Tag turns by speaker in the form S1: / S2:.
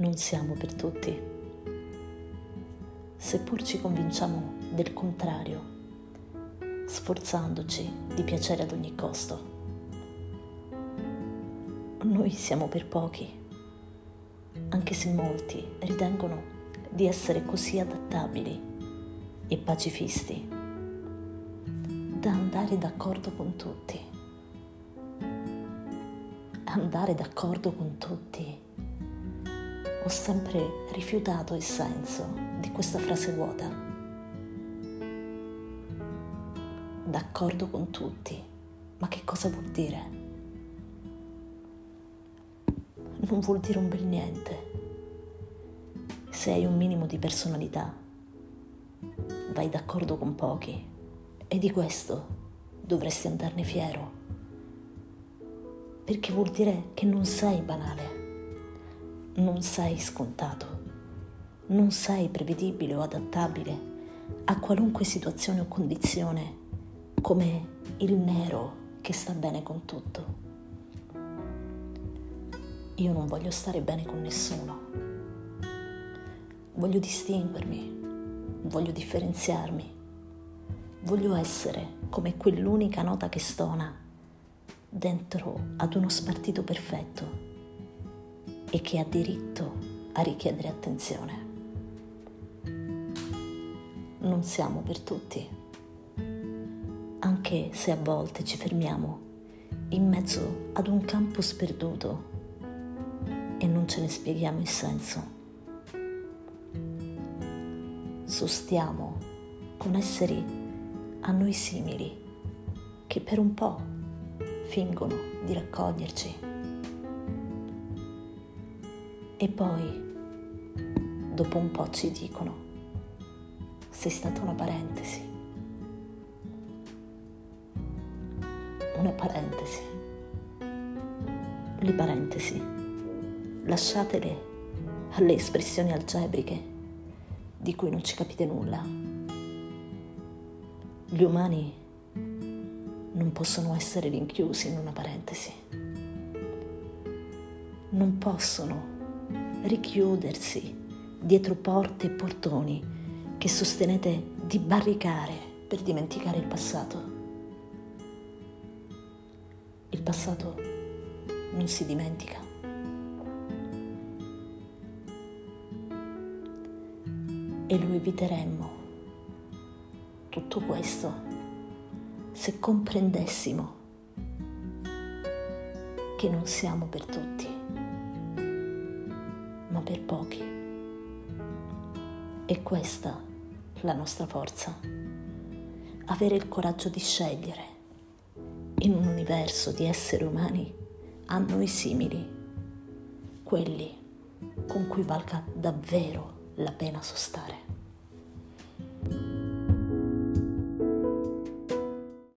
S1: non siamo per tutti. Seppur ci convinciamo del contrario, sforzandoci di piacere ad ogni costo. Noi siamo per pochi, anche se molti ritengono di essere così adattabili e pacifisti da andare d'accordo con tutti. Andare d'accordo con tutti ho sempre rifiutato il senso di questa frase vuota. D'accordo con tutti, ma che cosa vuol dire? Non vuol dire un bel niente. Se hai un minimo di personalità, vai d'accordo con pochi e di questo dovresti andarne fiero, perché vuol dire che non sei banale non sei scontato, non sei prevedibile o adattabile a qualunque situazione o condizione come il nero che sta bene con tutto. Io non voglio stare bene con nessuno, voglio distinguermi, voglio differenziarmi, voglio essere come quell'unica nota che stona dentro ad uno spartito perfetto e che ha diritto a richiedere attenzione. Non siamo per tutti, anche se a volte ci fermiamo in mezzo ad un campo sperduto e non ce ne spieghiamo il senso. Sostiamo con esseri a noi simili che per un po' fingono di raccoglierci e poi, dopo un po' ci dicono, sei stata una parentesi. Una parentesi. Le parentesi, lasciatele alle espressioni algebriche di cui non ci capite nulla. Gli umani non possono essere rinchiusi in una parentesi. Non possono richiudersi dietro porte e portoni che sostenete di barricare per dimenticare il passato. Il passato non si dimentica. E lo eviteremmo tutto questo se comprendessimo che non siamo per tutti ma per pochi. E questa la nostra forza. Avere il coraggio di scegliere in un universo di esseri umani a noi simili, quelli con cui valga davvero la pena sostare.